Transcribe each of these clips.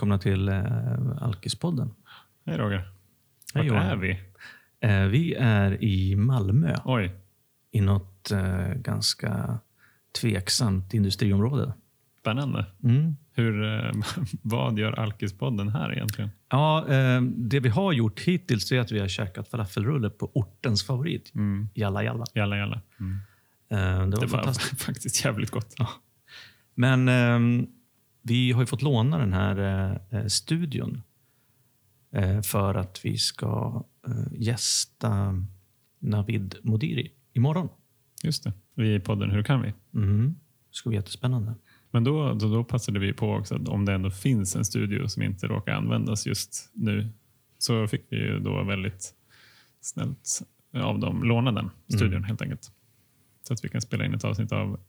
välkomna till eh, Alkispodden. Hej Roger. Vart Johan. är vi? Eh, vi är i Malmö Oj, i något eh, ganska tveksamt industriområde. spännande. Mm. Hur, eh, vad gör Alkispodden här egentligen? Ja, eh, det vi har gjort hittills är att vi har käkat falafelrulle på ortens favorit, Mm. Jalla Jalla. Jalla jalla. Mm. Eh, det var Det var faktiskt jävligt gott. Men ehm, vi har ju fått låna den här eh, eh, studion eh, för att vi ska eh, gästa Navid Modiri imorgon. Just det. Vi i podden Hur kan vi? Mm. Det ska bli jättespännande. Men då, då, då passade vi på också att om det ändå finns en studio som inte råkar användas just nu så fick vi ju då väldigt snällt av dem låna den studion helt enkelt. Så att vi kan spela in ett avsnitt av,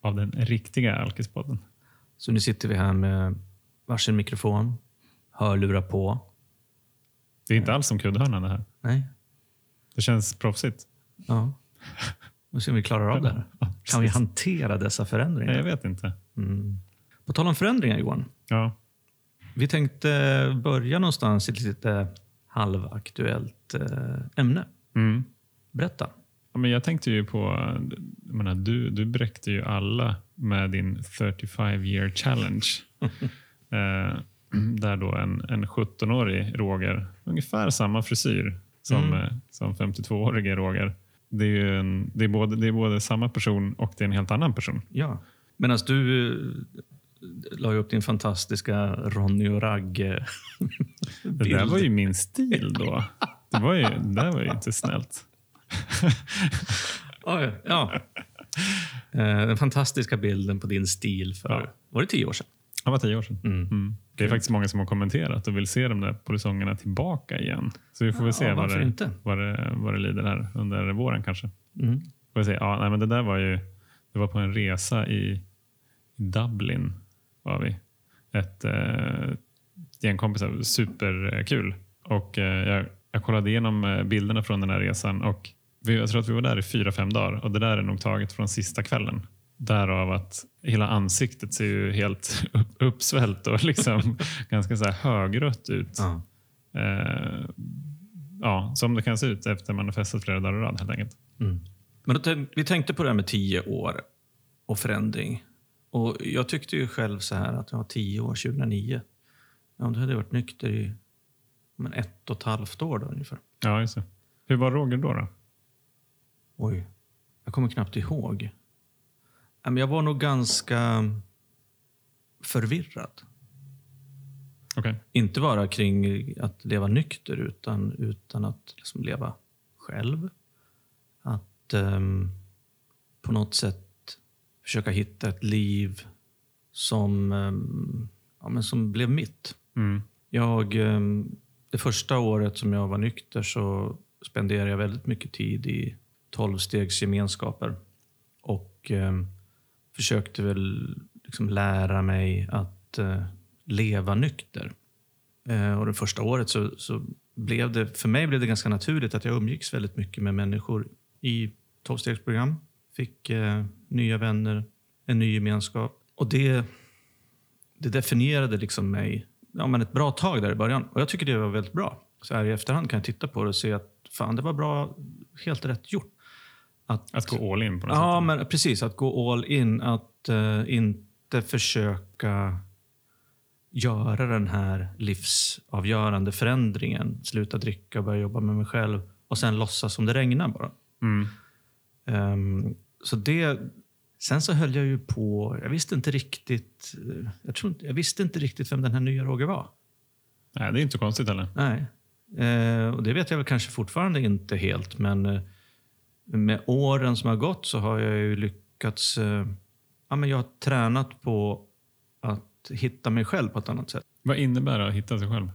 av den riktiga Alkispodden. Så nu sitter vi här med varsin mikrofon, hörlurar på. Det är inte alls som kuddhörnan det här. Nej, Det känns proffsigt. ja. Och se om vi klarar av det här. Ja, Kan vi hantera dessa Nej, förändringar? Jag vet inte. Mm. På tal om förändringar Johan. Ja. Vi tänkte börja någonstans i ett lite halvaktuellt eh, ämne. Mm. Berätta. Men jag tänkte ju på, jag menar, du, du bräckte ju alla med din 35 year challenge. eh, där då en, en 17-årig Roger, ungefär samma frisyr som, Mm. eh, som 52-årige Roger. Det är, en, det, är både, det är både samma person och det är en helt annan person. Ja. Medan du eh, la upp din fantastiska Ronny och Ragge Det där var ju min stil då. Det, var ju, det där var ju inte snällt. Oj, ja. Eh, Den fantastiska bilden på din stil för, Ja. var det tio år sedan? Det var tio år sedan. Mm. Mm. Det är faktiskt många som har kommenterat och vill se de där polisongerna tillbaka igen. Så vi får väl Ja, se vad det, inte? vad, det, vad det lider här under våren kanske. Mm. Får vi se. Ja, nej, men det där var ju det var på en resa i, i Dublin. var vi. Ett eh, gäng kompisar. Superkul. Och eh, jag, jag kollade igenom eh, bilderna från den här resan och jag tror att vi var där i fyra, fem dagar och det där är nog taget från sista kvällen. Därav att hela ansiktet ser ju helt upp, uppsvällt och liksom ganska så här högrött ut. Ja. Eh, ja, som det kan se ut efter man har festat flera dagar i rad helt enkelt. Mm. Men tänk, vi tänkte på det här med tio år och förändring. Och Jag tyckte ju själv så här att jag var tio år 2009. Ja, då hade jag varit nykter i men ett och ett halvt år då, ungefär. Ja, just det. Hur var Roger då? då? Oj, jag kommer knappt ihåg. Jag var nog ganska förvirrad. Okej. Inte bara kring att leva nykter, utan, utan att liksom leva själv. Att ehm, på något sätt försöka hitta ett liv som, ehm, ja, men som blev mitt. Mm. Jag, ehm, det första året som jag var nykter så spenderade jag väldigt mycket tid i tolvstegsgemenskaper. Och eh, försökte väl liksom lära mig att eh, leva nykter. Eh, och det första året så, så blev det, för mig blev det ganska naturligt att jag umgicks väldigt mycket med människor i tolvstegsprogram. Fick eh, nya vänner, en ny gemenskap. Och det, det definierade liksom mig ja, men ett bra tag där i början. Och jag tycker det var väldigt bra. Så här i efterhand kan jag titta på det och se att fan, det var bra, helt rätt gjort. Att, Att gå all in på något Ja, sätt. men precis. Att gå all in. Att eh, inte försöka göra den här livsavgörande förändringen. Sluta dricka börja jobba med mig själv. Och sen låtsas som det regnar bara. Mm. Ehm, så det... Sen så höll jag ju på... Jag visste inte riktigt... eh, Jag, tror, inte- jag visste inte riktigt vem den här nya Roger var. Nej, det är inte så konstigt heller. Nej. Eh, och det vet jag väl kanske fortfarande inte helt, men eh, med åren som har gått så har jag ju lyckats... Eh, ja, men jag har tränat på att hitta mig själv på ett annat sätt. Vad innebär det att hitta sig själv?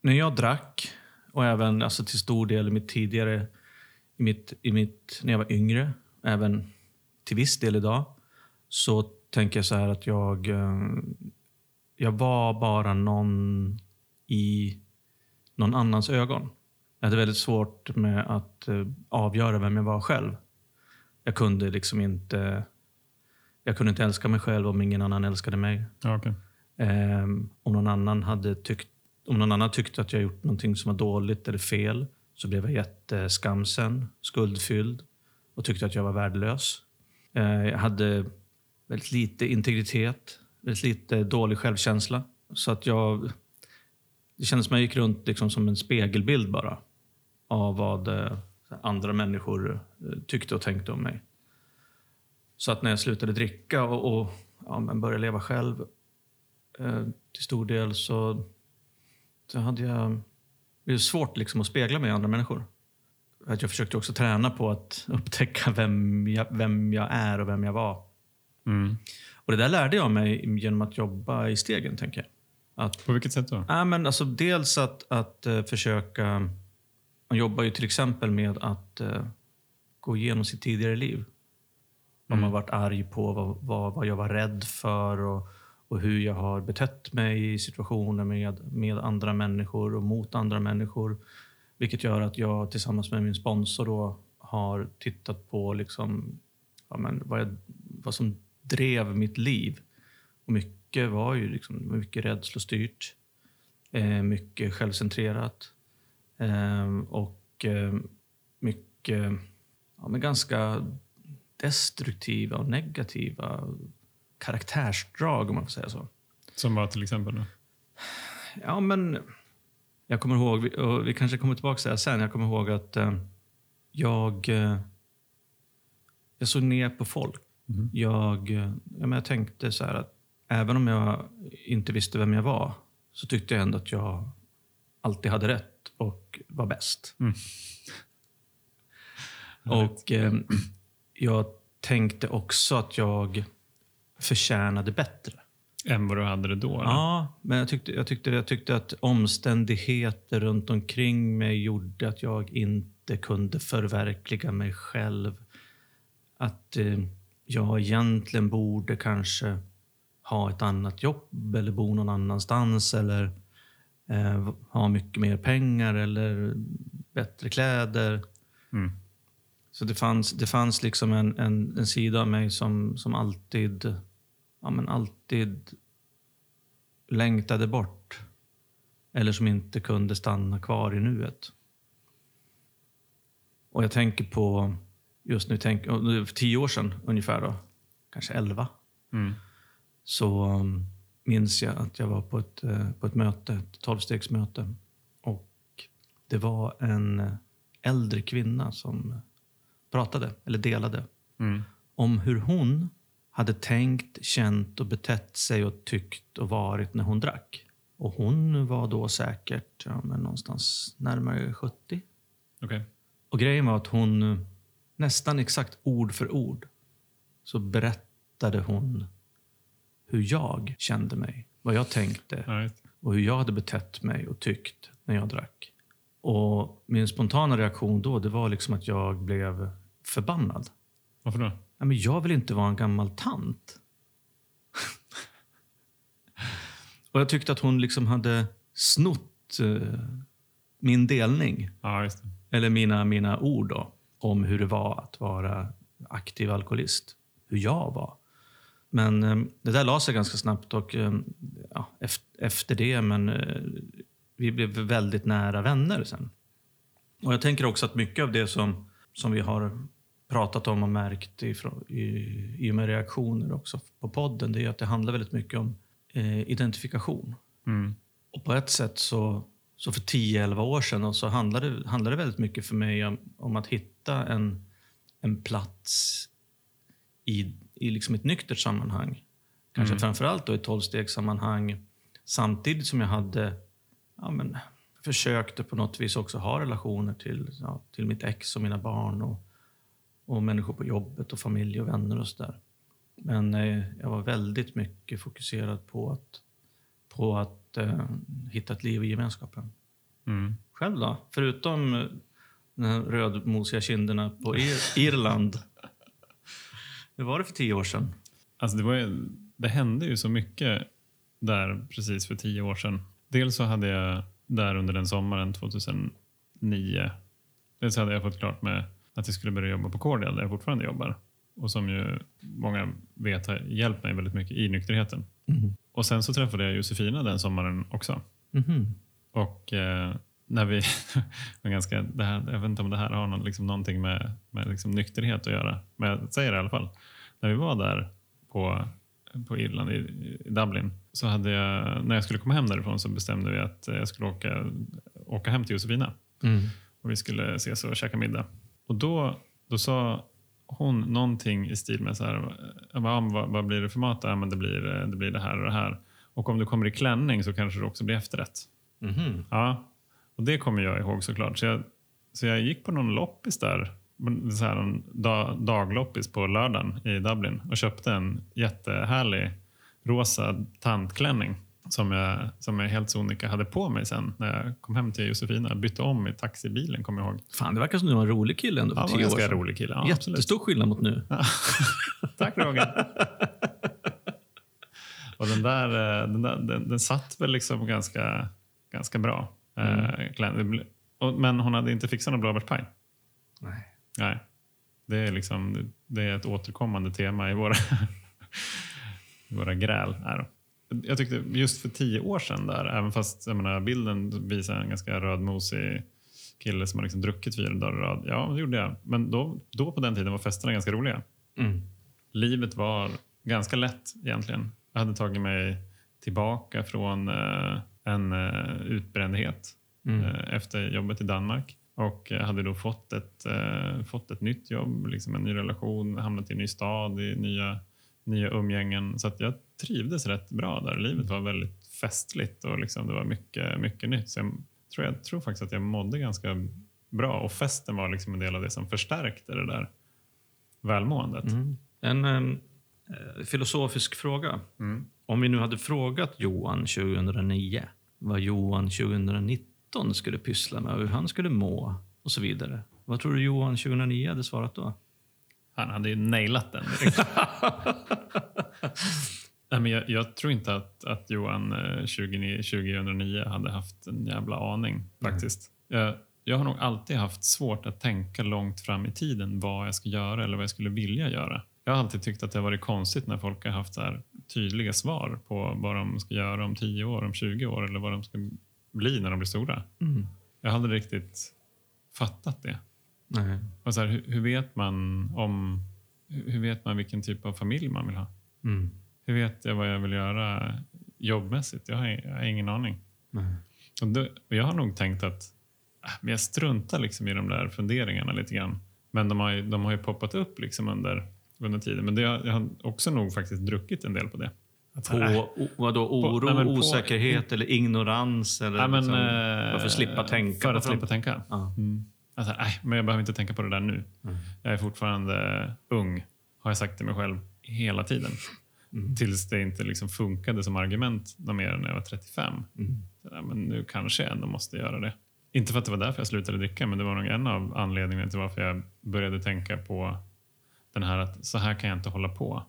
När jag drack, och även alltså till stor del i mitt tidigare... I mitt, i mitt, när jag var yngre, även till viss del idag, så tänker jag så här att jag... Eh, jag var bara någon i någon annans ögon. Jag hade väldigt svårt med att eh, avgöra vem jag var själv. Jag kunde liksom inte... Jag kunde inte älska mig själv om ingen annan älskade mig. Ja, okej. Ehm, om, någon annan hade tyckt, om någon annan tyckte att jag gjort någonting som var dåligt eller fel så blev jag jätteskamsen, skuldfylld och tyckte att jag var värdelös. Ehm, jag hade väldigt lite integritet, väldigt lite dålig självkänsla. Så att jag... Det kändes som att jag gick runt liksom som en spegelbild bara av vad eh, andra människor eh, tyckte och tänkte om mig. Så att när jag slutade dricka och, och ja, började leva själv eh, till stor del så, så hade jag det är svårt liksom att spegla mig i andra människor. Att jag försökte också träna på att upptäcka vem jag, vem jag är och vem jag var. Mm. Och Det där lärde jag mig genom att jobba i stegen. tänker jag. Att, På vilket sätt då? ja, men alltså dels att, att eh, försöka... Man jobbar ju till exempel med att eh, gå igenom sitt tidigare liv. Vad man varit arg på, vad, vad, vad jag var rädd för och, och hur jag har betett mig i situationer med, med andra människor och mot andra människor. Vilket gör att jag tillsammans med min sponsor då har tittat på liksom, ja, men vad, jag, vad som drev mitt liv. Och mycket var ju liksom, mycket rädslostyrt, eh, mycket självcentrerat och eh, mycket ja, men ganska destruktiva och negativa karaktärsdrag, om man får säga så. Som var till exempel? Då? Ja, men jag kommer ihåg, vi kanske kommer tillbaka till det sen, jag kommer ihåg att eh, jag, eh, jag såg ner på folk. Mhm. Jag, eh, ja, men jag tänkte så här att även om jag inte visste vem jag var så tyckte jag ändå att jag alltid hade rätt och var bäst. Mm. Och eh, jag tänkte också att jag förtjänade bättre. Än vad du hade det då? eller? Ja, men jag tyckte, jag, tyckte, jag tyckte att omständigheter runt omkring mig gjorde att jag inte kunde förverkliga mig själv. Att eh, jag egentligen borde kanske ha ett annat jobb eller bo någon annanstans eller eh, ha mycket mer pengar eller bättre kläder. Mm. Så det fanns, det fanns liksom en, en, en sida av mig som, som alltid, ja, men alltid längtade bort. Eller som inte kunde stanna kvar i nuet. Och jag tänker på, just nu, tänk, för tio år sedan ungefär, då, kanske elva, Mm. så um, minns jag att jag var på ett, eh, på ett möte, ett tolvstegsmöte. Och det var en eh, äldre kvinna som pratade, eller delade, Mm. om hur hon hade tänkt, känt och betett sig och tyckt och varit när hon drack. Och hon var då säkert ja, men någonstans närmare 70. Okej. Och grejen var att hon nästan exakt ord för ord så berättade hon hur jag kände mig, vad jag tänkte det. och hur jag hade betett mig och tyckt när jag drack. Och min spontana reaktion då det var liksom att jag blev förbannad. Varför då? Ja, men jag vill inte vara en gammal tant. och jag tyckte att hon liksom hade snott eh, min delning, Ja, eller mina, mina ord då, om hur det var att vara aktiv alkoholist. Hur jag var. Men eh, det där la sig ganska snabbt och eh, ja, efter, det, men eh, vi blev väldigt nära vänner sen. Och jag tänker också att mycket av det som, som vi har pratat om och märkt ifrån, i, i och med reaktioner också på podden, det är att det handlar väldigt mycket om eh, identifikation. Mm. Och på ett sätt så, så för 10-11 år sedan så handlade, handlade det väldigt mycket för mig om, om att hitta en, en plats i, i liksom ett nyktert sammanhang. Kanske Mm. framförallt då i tolvstegssammanhang. Samtidigt som jag hade ja, men, försökte på något vis också ha relationer till, ja, till mitt ex och mina barn och, och människor på jobbet och familj och vänner och sådär. Men eh, jag var väldigt mycket fokuserad på att, på att eh, hitta ett liv i gemenskapen. Mm. Själv då? Förutom eh, de rödmosiga kinderna på Ir- Irland. Hur var det för tio år sedan? Alltså det, var, ju- det hände ju så mycket där precis för tio år sedan. Dels så hade jag där under den sommaren 2009. Dels hade jag fått klart med att jag skulle börja jobba på Cordial där jag fortfarande jobbar. Och som ju många vet har hjälpt mig väldigt mycket i nykterheten. Mm. Och sen så träffade jag Josefina den sommaren också. Mhm. Och eh, när vi, ganska, det här, jag vet inte om det här har någon, liksom, någonting med, med liksom, nykterhet att göra, men jag säger det i alla fall. När vi var där på, på Irland, i, i Dublin, så hade jag, när jag skulle komma hem därifrån så bestämde vi att jag skulle åka, åka hem till Josefina. Mm. Och vi skulle ses och käka middag. Och då, då sa hon någonting i stil med så här, "Ah, vad, vad blir det för mat? Ja, men det, blir, det blir det här och det här. Och om du kommer i klänning så kanske det också blir efterrätt. Mhm. Ja, och det kommer jag ihåg såklart. Så jag, så jag gick på någon loppis där, så här en dag, dagloppis på lördagen i Dublin och köpte en jättehärlig rosa tantklänning som jag, som jag helt sonika hade på mig sen när jag kom hem till Josefina. Bytte om i taxibilen, kommer jag ihåg. Fan, det verkar som du var en rolig kille ändå Ja, tio år ganska sedan. rolig kille. Ja, absolut. Jättestor skillnad mot nu. Tack Roger. och den där, eh, den, där den, den satt väl liksom ganska, ganska bra. Eh, och- Men hon hade inte fixat någon blåbärspaj. Nej. Nej. Det är, liksom, det är ett återkommande tema i våra, i våra gräl. Här. Jag tyckte just för tio år sedan, där, även fast jag menar, bilden visar en ganska rödmosig kille som har liksom druckit fyra dagar i rad. Ja, det gjorde jag. Men då, då på den tiden var festerna ganska roliga. Mm. Livet var ganska lätt egentligen. Jag hade tagit mig tillbaka från eh, en eh, utbrändhet Mm. eh, efter jobbet i Danmark. Och jag hade då fått ett, eh, fått ett nytt jobb, liksom en ny relation, hamnat i en ny stad, i nya, nya umgängen. Så jag trivdes rätt bra där. Livet var väldigt festligt och liksom det var mycket, mycket nytt. Så jag tror, jag tror faktiskt att jag mådde ganska bra och festen var liksom en del av det som förstärkte det där välmåendet. Mm. En eh, filosofisk fråga. Mm. Om vi nu hade frågat Johan 2009 vad Johan 2019 skulle pyssla med hur han skulle må och så vidare. Vad tror du Johan 2009 hade svarat då? Han hade ju nailat den. Nej, men jag, jag tror inte att, att Johan eh, 20, 2009 hade haft en jävla aning faktiskt. Jag, jag har nog alltid haft svårt att tänka långt fram i tiden vad jag ska göra eller vad jag skulle vilja göra. Jag har alltid tyckt att det har varit konstigt när folk har haft så tydliga svar på vad de ska göra om 10 år, om 20 år eller vad de ska bli när de blir stora. Mm. Jag hade aldrig riktigt fattat det. Nej. Och så här, hur, hur vet man om hur hur vet man vilken typ av familj man vill ha? Mm. Hur vet jag vad jag vill göra jobbmässigt? Jag har, jag har ingen aning. Nej. Och då, och jag har nog tänkt att äh, men jag struntar liksom i de där funderingarna lite grann. Men de har ju, de har ju poppat upp liksom under, under tiden. Men det, jag har också nog faktiskt druckit en del på det. På o, vadå, oro, nej, men på- osäkerhet eller ignorans? Eller ja, men, liksom, eh, varför slippa tänka? För på att slippa tänka. Ja. Mm. Alltså, nej, men jag behöver inte tänka på det där nu. Mm. Jag är fortfarande ung, har jag sagt till mig själv hela tiden. Mm. Tills det inte liksom funkade som argument mer när jag var 35. Mm. Så, ja, men nu kanske jag ändå måste göra det. Inte för att det var därför jag slutade dricka, men det var nog en av anledningarna till varför jag började tänka på den här att så här kan jag inte hålla på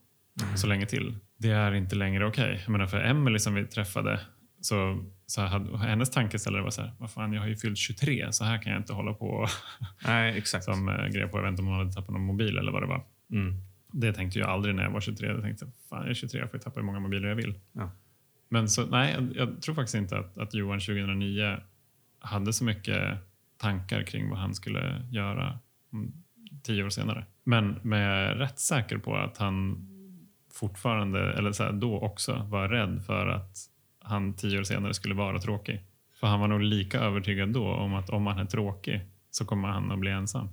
så länge till. Det är inte längre okej. Jag menar för Emelie som vi träffade, så, så hade, hennes tankeställare var så här, vad fan jag har ju fyllt 23, så här kan jag inte hålla på Nej, exakt. som eh, grej på. Jag vet inte om hon hade tappat någon mobil eller vad det var. Mm. Det tänkte jag aldrig när jag var 23. Jag tänkte, fan jag är 23, jag får tappa hur många mobiler jag vill. Ja. Men så, nej, jag, jag tror faktiskt inte att, att Johan 2009 hade så mycket tankar kring vad han skulle göra tio år senare. Men, men jag är rätt säker på att han fortfarande, eller så här, då också, var rädd för att han tio år senare skulle vara tråkig. För han var nog lika övertygad då om att om han är tråkig så kommer han att bli ensam.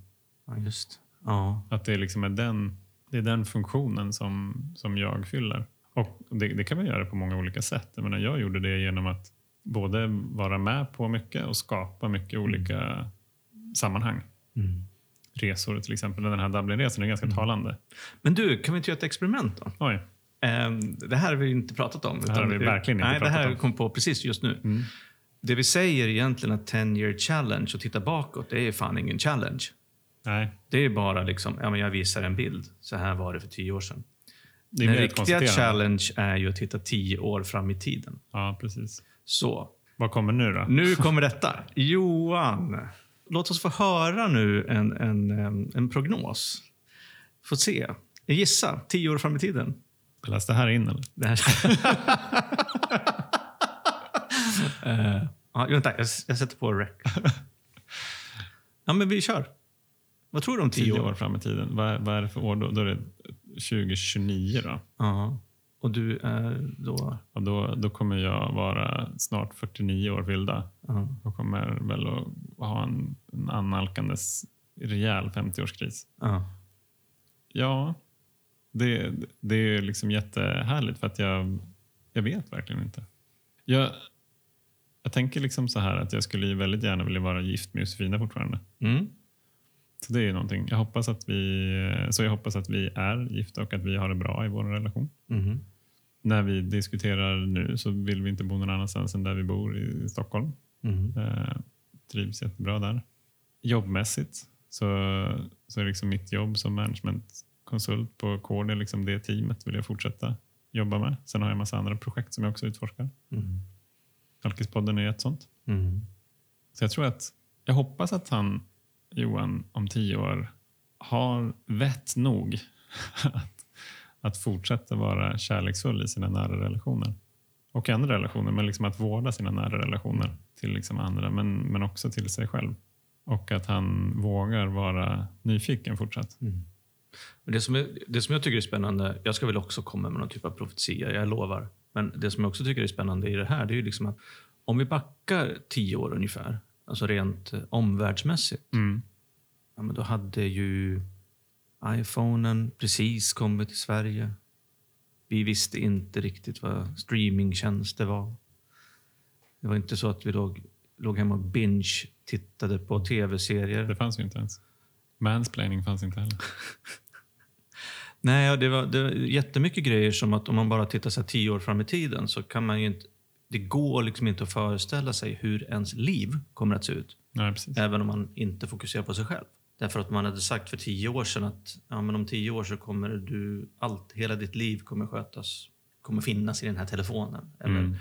ja, just. Ja. Att det liksom är den, det är den funktionen som, som jag fyller. Och det, det kan man göra på många olika sätt. Jag, menar, jag gjorde det genom att både vara med på mycket och skapa mycket olika sammanhang. Mm. Resor till exempel. Den här Dublinresan är ganska talande. Men du, kan vi inte göra ett experiment då? Oj. Ehm, det här har vi inte pratat om. här har vi verkligen inte nej, pratat det här om. kom på precis just nu. Mm. Det vi säger egentligen att 10 year challenge och titta bakåt, det är fan ingen challenge. Nej, Det är bara liksom, ja men jag visar en bild. Så här var det för tio år sedan. det är Den riktiga challenge är ju att titta tio år fram i tiden. Ja, precis. Så, Vad kommer nu då? nu kommer detta. Johan, låt oss få höra nu en, en, en prognos. Få se. Jag gissar, tio år fram i tiden. Spelas det här in eller? Det här... uh, ja, vänta, jag, jag sätter på rec. ja, men vi kör. Vad tror du om tio, Tio år? år fram i tiden. Vad, vad är det för år då? Då är det 2029 då. Ja. Och du är då... Och då, då kommer jag vara snart 49 år fyllda Ja. och kommer väl att ha en, en annalkandes rejäl 50-årskris. Ja. Ja, det, det är liksom jättehärligt för att jag, jag vet verkligen inte. Jag, jag tänker liksom så här att jag skulle väldigt gärna vilja vara gift med Josefina fortfarande. Mm. Så det är ju någonting. Jag hoppas att vi, så jag hoppas att vi är gifta och att vi har det bra i vår relation. Mhm. När vi diskuterar nu så vill vi inte bo någon annanstans än där vi bor i Stockholm. Mhm. Eh, trivs jättebra där. Jobbmässigt så, så är liksom mitt jobb som managementkonsult på Cord, liksom det teamet vill jag fortsätta jobba med. Sen har jag en massa andra projekt som jag också utforskar. Mhm. Alkispodden är ett sånt. Mhm. Så jag tror att, jag hoppas att han, Johan, om tio år har vett nog att, att fortsätta vara kärleksfull i sina nära relationer. Och andra relationer, men liksom att vårda sina nära relationer till liksom andra, men, men också till sig själv. Och att han vågar vara nyfiken fortsatt. Mm. Men Det som, är, det som jag tycker är spännande, jag ska väl också komma med någon typ av profetia, jag lovar. Men det som jag också tycker är spännande i det här, det är ju liksom att om vi backar tio år ungefär, alltså rent eh, omvärldsmässigt, Mm. ja, men då hade ju iPhonen precis kommit till Sverige. Vi visste inte riktigt vad streamingtjänster var. Det var inte så att vi låg, låg hemma och binge-tittade på tv-serier. Det fanns ju inte ens. Mansplaining fanns inte heller. Nej, det var, det var jättemycket grejer som att om man bara tittar så tio år fram i tiden så kan man ju inte... Det går liksom inte att föreställa sig hur ens liv kommer att se ut. Nej. Även om man inte fokuserar på sig själv. Därför att man hade sagt för tio år sedan att ja, men om tio år så kommer du, allt, hela ditt liv kommer skötas, kommer finnas i den här telefonen. Eller Mm.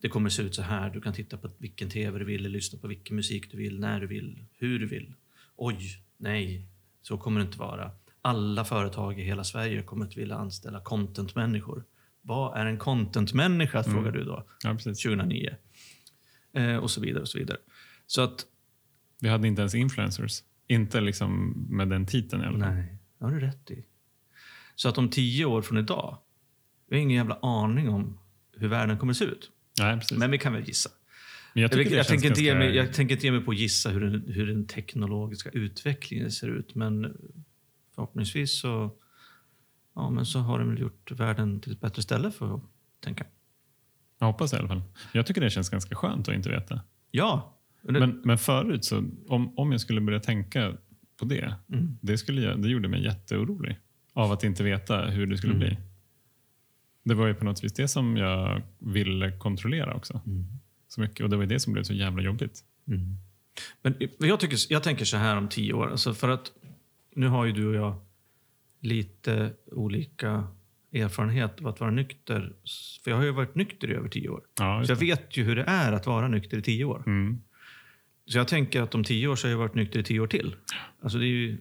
det kommer se ut så här, du kan titta på vilken tv du vill, lyssna på vilken musik du vill, när du vill, hur du vill. Oj, nej, så kommer det inte vara. Alla företag i hela Sverige kommer att vilja anställa content-människor. Vad är en content-människa, frågar du då, Ja, precis. 2009. Eh, och så vidare och så vidare. Så att Vi hade inte ens influencers. Inte liksom med den titeln i alla fall. Nej, det har du rätt i. Så att om tio år från idag, vi har ingen jävla aning om hur världen kommer att se ut. Nej, precis. Men vi kan väl gissa. Men jag Jag, jag, känns tänker inte ge mig, jag tänker inte ge mig på att gissa hur den, hur den teknologiska utvecklingen ser ut. Men förhoppningsvis så, ja, men så har väl gjort världen till ett bättre ställe för att tänka. Jag hoppas det i alla fall. Jag tycker det känns ganska skönt att inte veta. Ja. det- Men, men förut, så, om, om jag skulle börja tänka på det, Mm. det, skulle det gjorde mig jätteorolig av att inte veta hur det skulle Mm. bli. Det var ju på något vis det som jag ville kontrollera också. Mm. Så mycket, och det var det som blev så jävla jobbigt. Mm. Men jag, tycker, jag tänker så här om tio år. Alltså för att nu har ju du och jag lite olika erfarenhet av att vara nykter. För jag har ju varit nykter i över tio år. Ja, Så jag vet ju hur det är att vara nykter i tio år. Mm. Så jag tänker att om tio år så har jag varit nykter i tio år till. Alltså det är ju,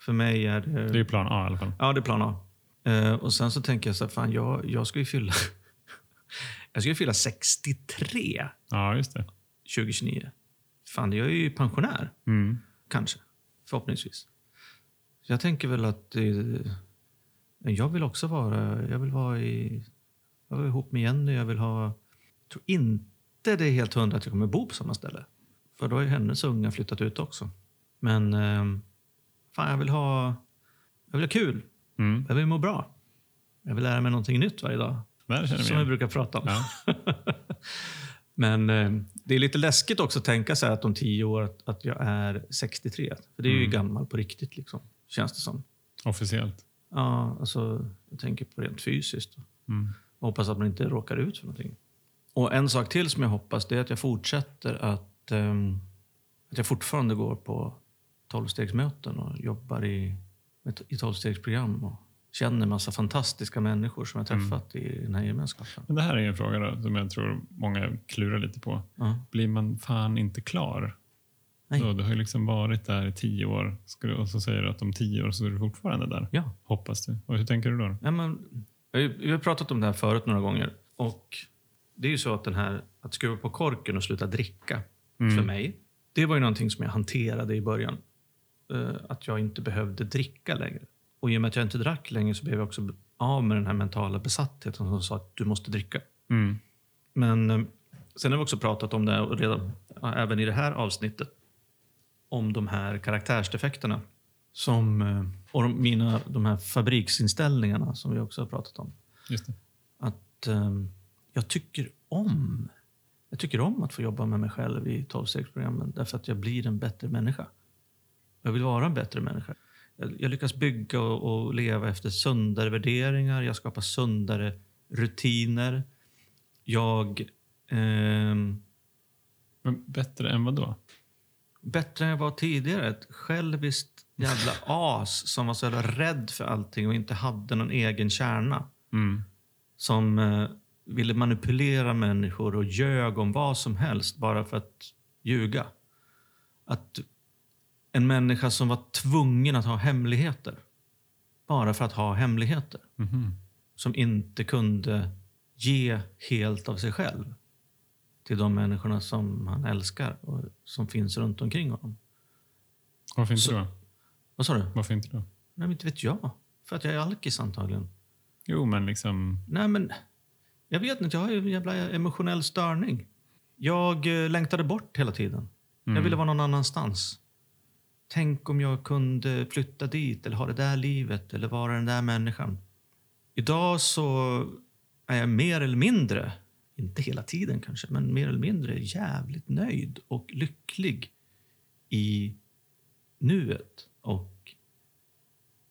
för mig är det... Det är plan A i alla fall. Ja, det är plan A. Eh, och sen så tänker jag så här, fan jag, jag ska ju fylla... jag ska ju fylla 63 Ja, just det. 2029. Fan, jag är ju pensionär. Mm. Kanske. Förhoppningsvis. Så jag tänker väl att jag vill också vara... Jag vill vara i... Jag vill ihop med Jenny. Jag vill ha... Jag tror inte det är helt hundra att jag kommer bo på samma ställe. För då har ju hennes unga flyttat ut också. Men eh, fan, jag vill ha... Jag vill ha kul. Mm. Jag vill må bra. Jag vill lära mig någonting nytt varje dag. Vi Som vi brukar prata om. Ja. Men eh, det är lite läskigt också att tänka sig att om tio år att, att jag är 63. För det är ju Mm. gammal på riktigt, liksom, känns det som. Officiellt. Ja, alltså, jag tänker på rent fysiskt. Mm. Jag hoppas att man inte råkar ut för någonting. Och en sak till som jag hoppas det är att jag fortsätter att, ehm, att jag fortfarande går på tolvstegsmöten och jobbar i, i tolvstegsprogram och känner massa fantastiska människor som jag Mm. träffat i den här gemenskapen. Men det här är en fråga då, som jag tror många klurar lite på. Ja. Blir man fan inte klar? Nej. Så, du har ju liksom varit där i tio år och så säger du att om tio år så är du fortfarande där. Ja. Hoppas du. Och hur tänker du då? Ja, men, Vi har pratat om det här förut några gånger. Och Det är ju så att den här att skruva på korken och sluta dricka för mig, det var ju någonting som jag hanterade i början. Eh, att jag inte behövde dricka längre. Och i och med att jag inte drack längre så blev jag också av med den här mentala besattheten som sa att du måste dricka. Mm. Men eh, sen har vi också pratat om det, och redan, även i det här avsnittet, om de här karaktärsdefekterna. Som, eh, och de, mina, de här fabriksinställningarna som vi också har pratat om. Att eh, jag tycker om jag tycker om att få jobba med mig själv i 12-stegsprogrammen därför att jag blir en bättre människa. Jag vill vara en bättre människa. Jag, jag lyckas bygga och, och leva efter sundare värderingar. Jag skapar sundare rutiner. Jag... Men bättre än vad då? Bättre än jag var tidigare. Ett själviskt jävla as som var så jävla rädd för allting och inte hade någon egen kärna. Mm. Som eh, ville manipulera människor och ljög om vad som helst bara för att ljuga. Att en människa som var tvungen att ha hemligheter. Bara för att ha hemligheter. Mhm. Som inte kunde ge helt av sig själv till de människorna som han älskar och som finns runt omkring honom. Varför inte Så- då? Vad sa du? Varför inte då? Nej, inte vet jag. För att jag är alkis antagligen. Jo, men liksom... Nej, men jag vet inte. Jag har ju en jävla emotionell störning. Jag eh, längtade bort hela tiden. Jag Mm. ville vara någon annanstans. Tänk om jag kunde flytta dit eller ha det där livet eller vara den där människan. Idag så är jag mer eller mindre, inte hela tiden kanske, men mer eller mindre jävligt nöjd och lycklig i nuet och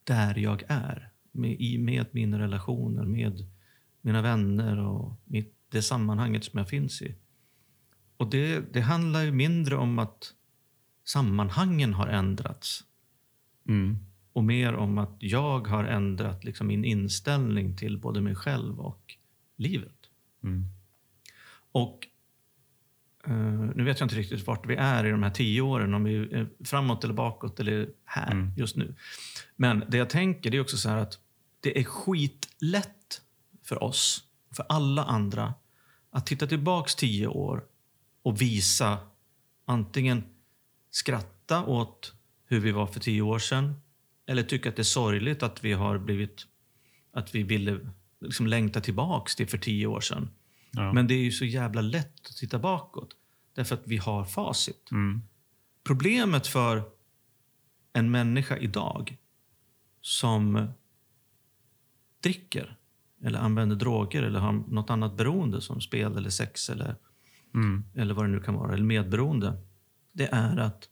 där jag är. Med, i, med mina relationer, med mina vänner och mitt, det sammanhanget som jag finns i. Och det, det handlar ju mindre om att sammanhangen har ändrats Mm. och mer om att jag har ändrat liksom min inställning till både mig själv och livet. Mm. Och eh, nu vet jag inte riktigt vart vi är i de här tio åren, om vi är framåt eller bakåt eller här Mm. just nu. Men det jag tänker det är också så här att det är skitlätt för oss, för alla andra, att titta tillbaks tio år och visa antingen skratta åt hur vi var för tio år sedan eller tycka att det är sorgligt att vi har blivit att vi ville liksom längta tillbaks till för tio år sedan. Ja. Men det är ju så jävla lätt att titta bakåt. Därför att vi har facit. Mm. Problemet för en människa idag som dricker eller använder droger eller har något annat beroende som spel eller sex eller, Mm. eller vad det nu kan vara, eller medberoende. Det är att,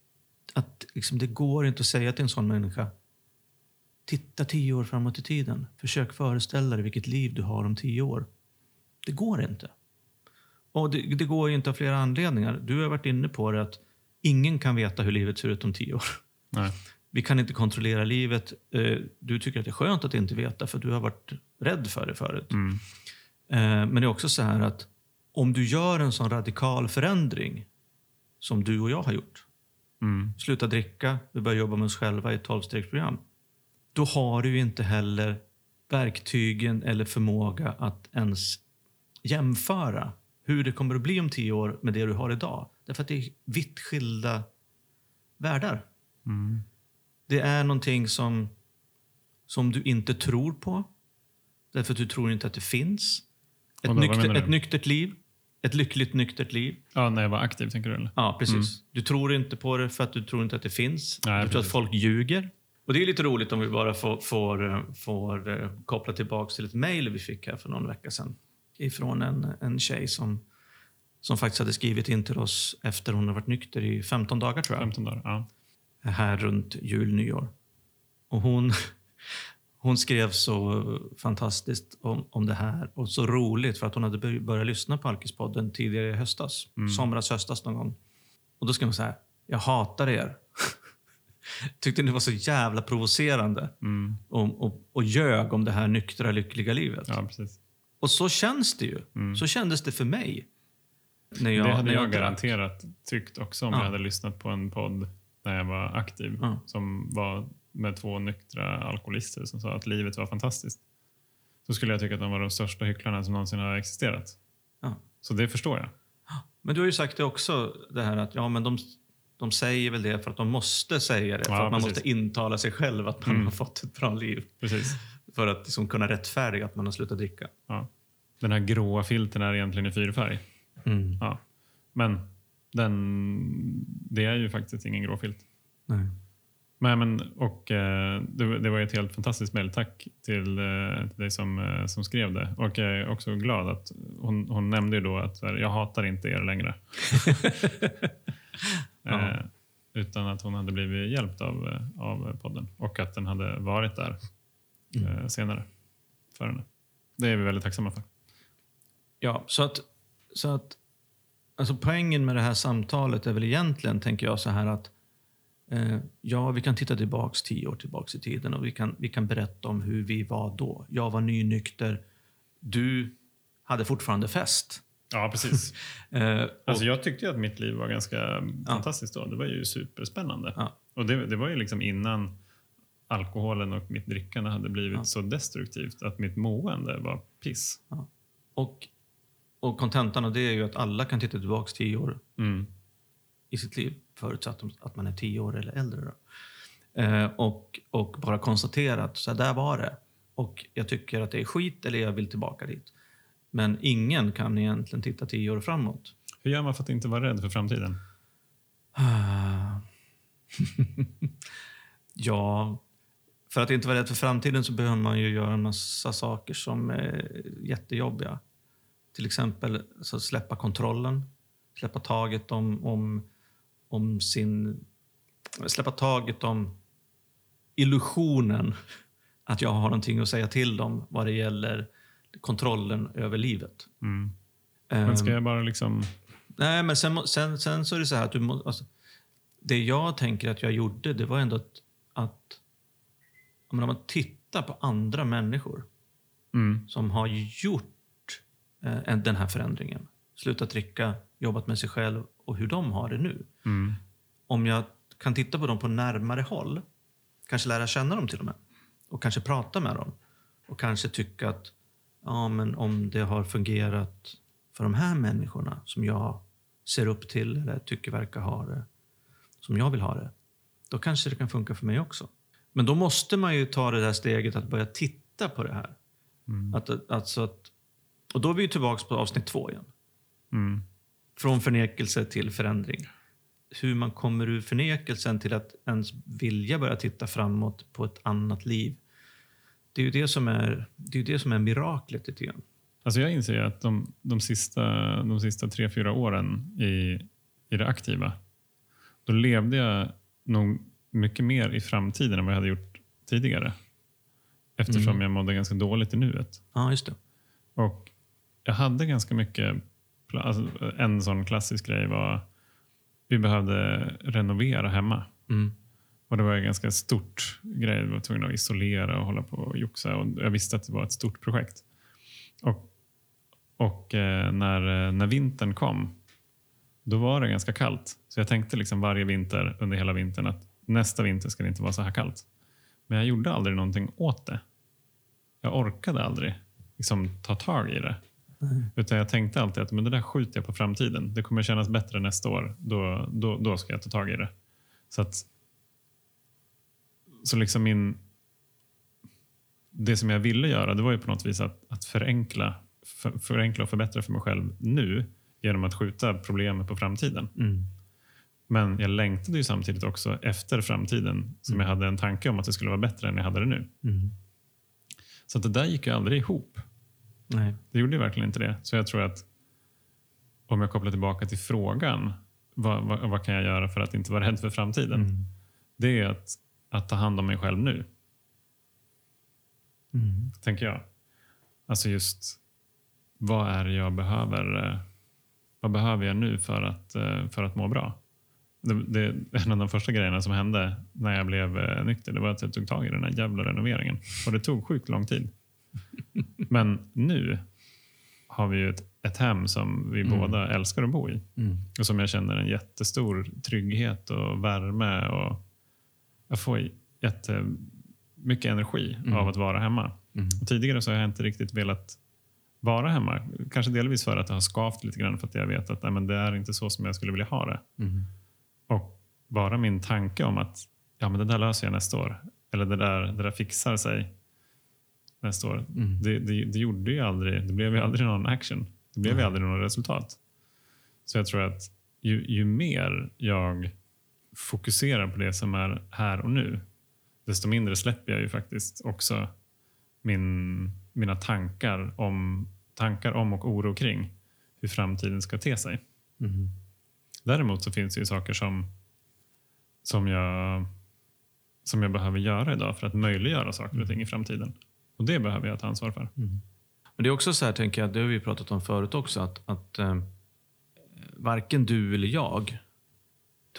att liksom, det går inte att säga till en sån människa Titta tio år framåt i tiden. Försök föreställa dig vilket liv du har om tio år. Det går inte. Och det, det går ju inte av flera anledningar. Du har varit inne på det att ingen kan veta hur livet ser ut om tio år. Nej. Vi kan inte kontrollera livet. Eh, Du tycker att det är skönt att inte veta för du har varit rädd för det förut. Mm. Eh, Men det är också så här att om du gör en sån radikal förändring som du och jag har gjort. Mm. Sluta dricka, vi börjar jobba med oss själva i ett 12-stegsprogram. Då har du inte heller verktygen eller förmåga att ens jämföra hur det kommer att bli om tio år med det du har idag. Därför att det är vitt skilda världar. Mm. Det är någonting som, som du inte tror på. Därför att du tror inte att det finns. Ett, vad nykter, ett nyktert liv. Ett lyckligt nyktert liv. Ja, när jag var aktiv, tänker du? Eller? Ja, precis. Du tror inte på det för att du tror inte att det finns. Nej, du tror att precis. folk ljuger. Och Det är lite roligt om vi bara får, får, eh, får eh, koppla tillbaka till ett mejl vi fick här för någon vecka sedan. Ifrån en, en tjej som, som faktiskt hade skrivit in till oss efter hon har varit nykter i 15 dagar tror jag. 15 dagar? Ja. här runt jul, nyår. Och hon, hon skrev så fantastiskt om, om det här och så roligt för att hon hade bör- börjat lyssna på Alkispodden tidigare i höstas. Somras, höstas någon gång. Och då skrev hon så här. Jag hatar er. Tyckte det var så jävla provocerande Mm. och, och, och ljög om det här nyktra, lyckliga livet. ja, precis. Och så känns det ju. Så kändes det för mig. När jag, det hade när jag, drack. garanterat tyckt också om Ja. jag hade lyssnat på en podd när jag var aktiv som var med två nyktra alkoholister som sa att livet var fantastiskt. då skulle jag tycka att de var de största hycklarna som någonsin har existerat. Ja. Så det förstår jag. Men du har ju sagt det också, det här att ja, men de, de säger väl det för att de måste säga det. För Ja, att man precis. måste intala sig själv att man Mm. har fått ett bra liv. Precis. För att liksom kunna rättfärdiga att man har slutat dricka. Ja. Den här gråa filten är egentligen i fyrfärg. Ja. Men den, det är ju faktiskt ingen grå filt. Nej. Men, men, och, eh, det, det var ett helt fantastiskt mejl. Tack till, eh, till dig som, eh, som skrev det. Och jag är också glad att hon, hon nämnde ju då att jag hatar inte er längre. Eh, utan att hon hade blivit hjälpt av, av podden och att den hade varit där eh, senare för henne. Det är vi väldigt tacksamma för. Ja, så att, så att alltså poängen med det här samtalet är väl egentligen, tänker jag, så här att eh, ja, vi kan titta tillbaks tio år tillbaks i tiden och vi kan, vi kan berätta om hur vi var då. Jag var nynykter, du hade fortfarande fest. Ja, precis. Eh, och, Alltså jag tyckte att mitt liv var ganska fantastiskt då. Det var ju superspännande. Ja. Och det, det var ju liksom innan alkoholen och mitt drickande hade blivit Ja. så destruktivt att mitt mående var piss. och, och kontentan av det är ju att alla kan titta tillbaks tio år Mm. i sitt liv, förutsatt att man är tio år eller äldre. Eh, och, och bara konstatera att så där var det. Och jag tycker att det är skit eller jag vill tillbaka dit. Men ingen kan egentligen titta tio år framåt. Hur gör man för att inte vara rädd för framtiden? Ah. ja, för att inte vara rädd för framtiden så behöver man ju göra en massa saker som är jättejobbiga. Till exempel så släppa kontrollen, släppa taget om, om, om sin... Släppa taget om illusionen att jag har någonting att säga till om vad det gäller kontrollen över livet. Mm. Men ska Ehm, jag bara liksom... Nej, men sen, sen, sen så är det så här att du må, alltså, Det jag tänker att jag gjorde, det var ändå att... att om man tittar på andra människor Mm. som har gjort eh, en- den här förändringen. Slutat dricka, jobbat med sig själv och hur de har det nu. Mm. Om jag kan titta på dem på närmare håll, kanske lära känna dem till och med och kanske prata med dem och kanske tycka att ja, men om det har fungerat för de här människorna som jag ser upp till eller tycker verkar ha det som jag vill ha det, då kanske det kan funka för mig också. Men då måste man ju ta det där steget att börja titta på det här. Mm. Att, alltså att, och då är vi tillbaka på avsnitt två igen. Mm. Från förnekelse till förändring. Hur man kommer ur förnekelsen till att ens vilja börja titta framåt på ett annat liv. Det är ju det som är, det är, det som är miraklet lite grann. Alltså jag inser att de, de, sista, de sista tre, fyra åren i, i det aktiva, då levde jag nog mycket mer i framtiden än vad jag hade gjort tidigare. Eftersom Mm. jag mådde ganska dåligt i nuet. Ja, just det. Och jag hade ganska mycket... Alltså en sån klassisk grej var vi behövde renovera hemma. Mm. Och Det var en ganska stort grej. Vi var tvungna att isolera och hålla på och joxa. Och jag visste att det var ett stort projekt. Och, och eh, när, eh, när vintern kom, då var det ganska kallt. Så jag tänkte liksom varje vinter under hela vintern att nästa vinter ska det inte vara så här kallt. Men jag gjorde aldrig någonting åt det. Jag orkade aldrig liksom, ta tag i det. Utan jag tänkte alltid att men det där skjuter jag på framtiden. Det kommer kännas bättre nästa år. Då, då, då ska jag ta tag i det. Så att så liksom min... Det som jag ville göra det var ju på något vis att, att förenkla, för, förenkla och förbättra för mig själv nu genom att skjuta problemet på framtiden. Mm. Men jag längtade ju samtidigt också efter framtiden som jag hade en tanke om att det skulle vara bättre än jag hade det nu. Mm. Så att det där gick ju aldrig ihop. Nej. Det gjorde ju verkligen inte det. Så jag tror att om jag kopplar tillbaka till frågan, vad, vad, vad kan jag göra för att inte vara rädd för framtiden? Mm. Det är att, att ta hand om mig själv nu. Mm. tänker jag. Alltså just vad är det jag behöver? eh, Vad behöver jag nu för att, eh, för att må bra? Det, det, en av de första grejerna som hände när jag blev eh, nykter det var att jag tog tag i den här jävla renoveringen. Och det tog sjukt lång tid. Men nu har vi ju ett, ett hem som vi Mm. båda älskar att bo i. Mm. Och som jag känner en jättestor trygghet och värme. och Jag får jättemycket energi Mm. av att vara hemma. Mm. Tidigare så har jag inte riktigt velat vara hemma. Kanske delvis för att det har skavt lite grann för att jag vet att nej, men det är inte så som jag skulle vilja ha det. Bara min tanke om att ja, men det där löser jag nästa år. Eller det där, det där fixar sig nästa år. Mm. Det, det, det gjorde ju aldrig, det blev ju aldrig någon action. Det blev ju aldrig något resultat. Så jag tror att ju, ju mer jag fokuserar på det som är här och nu, desto mindre släpper jag ju faktiskt också min, mina tankar om, tankar om och oro kring hur framtiden ska te sig. Mm. Däremot så finns det ju saker som, som, jag, som jag behöver göra idag för att möjliggöra saker och ting i framtiden. Och det behöver jag ta ansvar för. Men det är också så här, tänker jag, det har vi pratat om förut också, att, att eh, varken du eller jag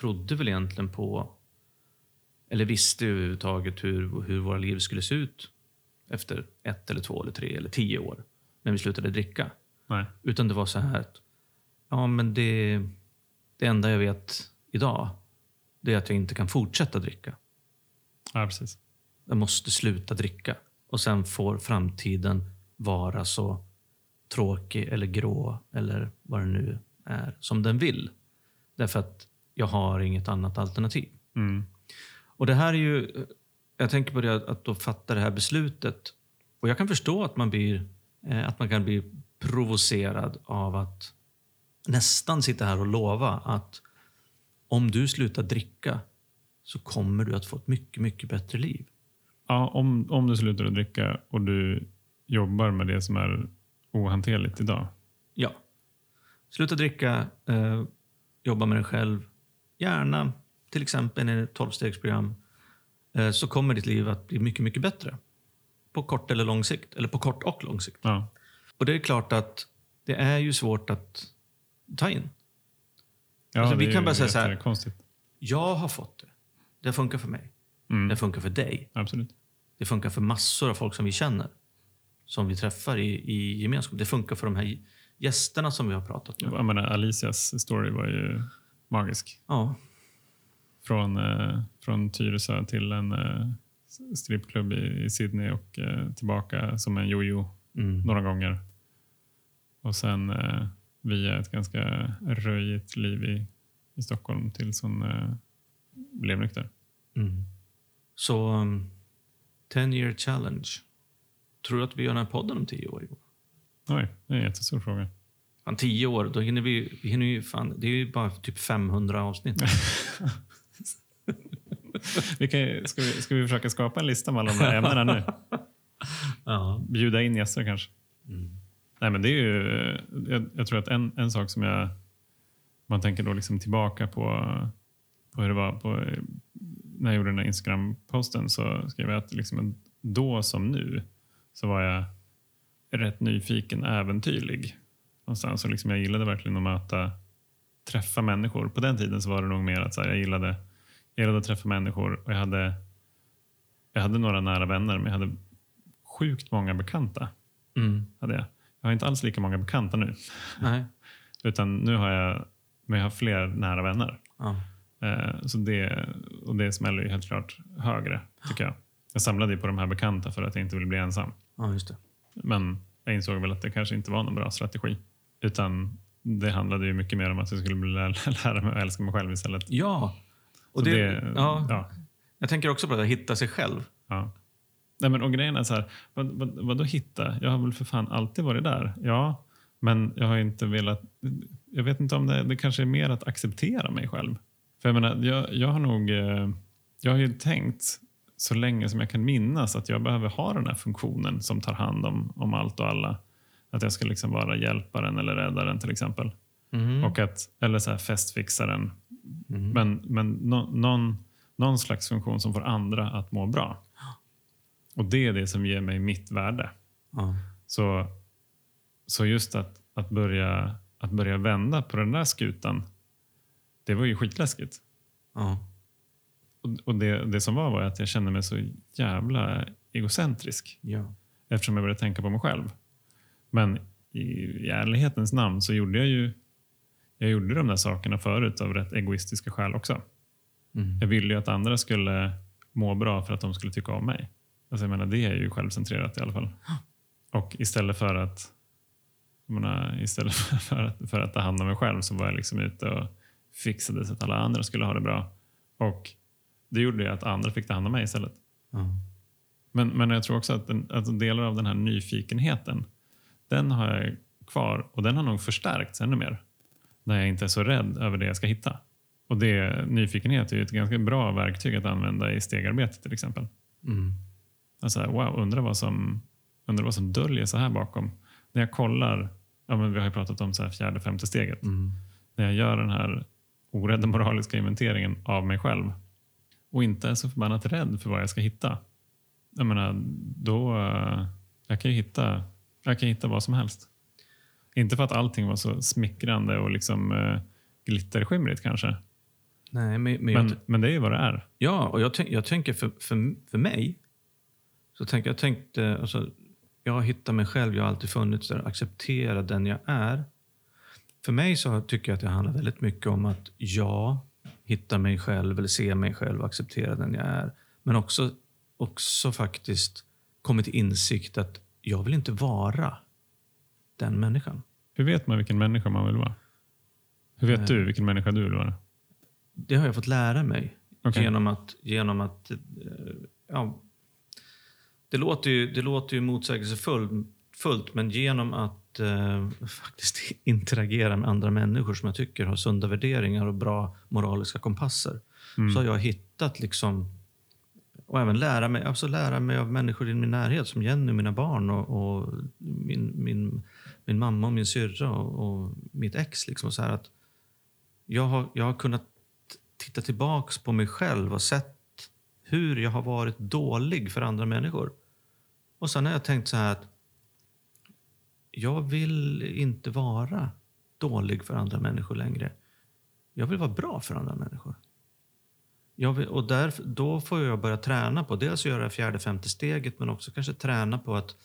trodde väl egentligen på, eller visste överhuvudtaget hur, hur våra liv skulle se ut efter ett eller två eller tre eller tio år när vi slutade dricka. Nej. Utan det var så här att ja, men det, det enda jag vet idag det är att jag inte kan fortsätta dricka. Ja, precis. Jag måste sluta dricka. Och sen får framtiden vara så tråkig eller grå eller vad det nu är som den vill. Därför att jag har inget annat alternativ. Mm. Och det här är ju... Jag tänker på det att- då fatta det här beslutet. Och jag kan förstå att man, blir, eh, att man kan bli provocerad av att nästan sitta här och lova att om du slutar dricka så kommer du att få ett mycket, mycket bättre liv. Ja, om, om du slutar att dricka och du jobbar med det som är ohanterligt idag. Ja. Sluta dricka, eh, jobba med dig själv. Gärna till exempel i ett 12-stegsprogram. Eh, så kommer ditt liv att bli mycket, mycket bättre. På kort eller lång sikt. Eller på kort och lång sikt. Ja, Och det är klart att det är ju svårt att ta in. Ja Alltså, vi kan bara säga så här- jättekonstigt. Jag har fått det. Det funkar för mig. Mm, Det funkar för dig. absolut. Det funkar för massor av folk som vi känner. Som vi träffar i, i gemenskap. Det funkar för de här gästerna som vi har pratat med. Jag menar, Alicias story var ju magisk. Ja, Från, eh, från Tyresö till en eh, strippklubb i, i Sydney och eh, tillbaka som en jojo mm. några gånger. Och sen eh, via ett ganska röjigt liv i, i Stockholm tills hon eh, blev nykter. Mm. Så, um, 10 year challenge. Tror du att vi gör den här podden om 10 år? Oj, det är en jättestor fråga. Fan, 10 år, då hinner vi, vi hinner ju fan, det är ju bara typ 500 avsnitt. Vi kan, ju- ska, vi, ska vi försöka skapa en lista med alla de här ämnena nu? ja. Bjuda in gäster kanske? Mm. Nej, men det är ju, jag, jag tror att en, en sak som jag... Man tänker då liksom tillbaka på, på hur det var på, när jag gjorde den här Instagram-posten så skrev jag att liksom då som nu så var jag rätt nyfiken, äventyrlig. Någonstans. Så liksom jag gillade verkligen att möta, träffa människor. På den tiden så var det nog mer att så här, jag, gillade, jag gillade att träffa människor och jag hade, jag hade några nära vänner men jag hade sjukt många bekanta. Mm. Hade jag. Jag har inte alls lika många bekanta nu. Nej. Utan nu har jag, men jag har fler nära vänner. Ja. Eh, så det, och det smäller ju helt klart högre, tycker jag. Jag samlade på de här bekanta för att jag inte ville bli ensam. ja, just det. Men jag insåg väl att det kanske inte var någon bra strategi. Utan det handlade ju mycket mer om att jag skulle lära mig att älska mig själv istället. Ja. Och Så det, ja, ja, Jag tänker också på det, att hitta sig själv. ja. Nej, men, och grejen är så här, vad, vad, vad då hitta? Jag har väl för fan alltid varit där. Ja, men jag har inte velat... Jag vet inte om det, det kanske är mer att acceptera mig själv. För jag menar, jag, jag har nog... eh, Jag har ju tänkt så länge som jag kan minnas att jag behöver ha den här funktionen som tar hand om, om allt och alla. Att jag ska liksom vara hjälparen eller räddaren till exempel. Mm. Och att, eller så här festfixaren. Mm. Men, men nå- någon, någon slags funktion som får andra att må bra. Och det är det som ger mig mitt värde. Ja. Så, så just att, att, börja, att börja vända på den där skutan, det var ju skitläskigt. Ja. Och, och det, det som var var att jag kände mig så jävla egocentrisk Ja. eftersom jag började tänka på mig själv. Men i, i ärlighetens namn så gjorde jag ju jag gjorde de där sakerna förut av rätt egoistiska skäl också. Mm. Jag ville ju att andra skulle må bra för att de skulle tycka om mig. Alltså jag menar, det är ju självcentrerat i alla fall. Och istället för att jag menar, istället för att, för att ta hand om mig själv så var jag liksom ute och fixade så att alla andra skulle ha det bra. Och det gjorde ju att andra fick ta hand om mig istället. Ja. Men, men jag tror också att, den, att delar av den här nyfikenheten, den har jag kvar och den har nog förstärkts ännu mer. När jag inte är så rädd över det jag ska hitta. Och det, nyfikenhet är ju ett ganska bra verktyg att använda i stegarbete till exempel. Mm. Alltså, wow, undrar vad, som, undrar vad som döljer sig här bakom. När jag kollar, ja, men vi har ju pratat om så här fjärde, femte steget. Mm. När jag gör den här orädda moraliska inventeringen av mig själv och inte är så förbannat rädd för vad jag ska hitta. Jag menar, då, eh, jag kan ju hitta, jag kan hitta vad som helst. Inte för att allting var så smickrande och liksom uh, glitterskimrigt kanske. Nej, men, men, jag, Men, men det är ju vad det är. ja, och jag, jag tänker för, för, för mig, så tänker jag tänkte, alltså, jag har hittat mig själv, jag har alltid funnits där, acceptera den jag är. För mig så tycker jag att det handlar väldigt mycket om att jag hittar mig själv, eller ser mig själv och accepterar den jag är. Men också, också faktiskt kommit till insikt att jag vill inte vara den människan. Hur vet man vilken människa man vill vara? Hur vet Eh. du vilken människa du vill vara? Det har jag fått lära mig Okej. genom att, genom att eh, ja, det, låter ju, det låter ju motsägelsefullt, fullt, men genom att eh, faktiskt interagera med andra människor som jag tycker har sunda värderingar och bra moraliska kompasser, så har jag hittat liksom och även lära mig, alltså lära mig av människor i min närhet som Jenny, mina barn och, och min, min, min mamma och min syrra och, och mitt ex. Liksom, så att jag, har, jag har kunnat titta tillbaks på mig själv och sett hur jag har varit dålig för andra människor. Och sen har jag tänkt så här att jag vill inte vara dålig för andra människor längre. Jag vill vara bra för andra människor. Jag vill, och där, då får jag börja träna på dels att göra fjärde, femte steget men också kanske träna på att,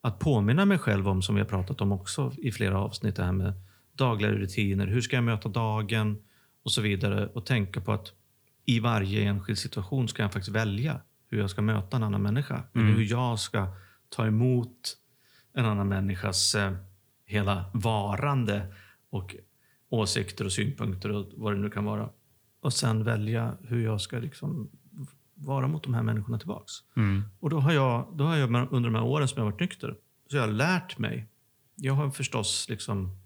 att påminna mig själv om, som vi har pratat om också i flera avsnitt, det här med dagliga rutiner. Hur ska jag möta dagen? Och så vidare. Och tänka på att i varje enskild situation ska jag faktiskt välja hur jag ska möta en annan människa. Eller hur jag ska ta emot en annan människas eh, hela varande och åsikter och synpunkter och vad det nu kan vara. Och sen välja hur jag ska liksom vara mot de här människorna tillbaks. Mm. Och då har jag, då har jag under de här åren som jag har varit nykter, så jag har lärt mig. Jag har förstås liksom,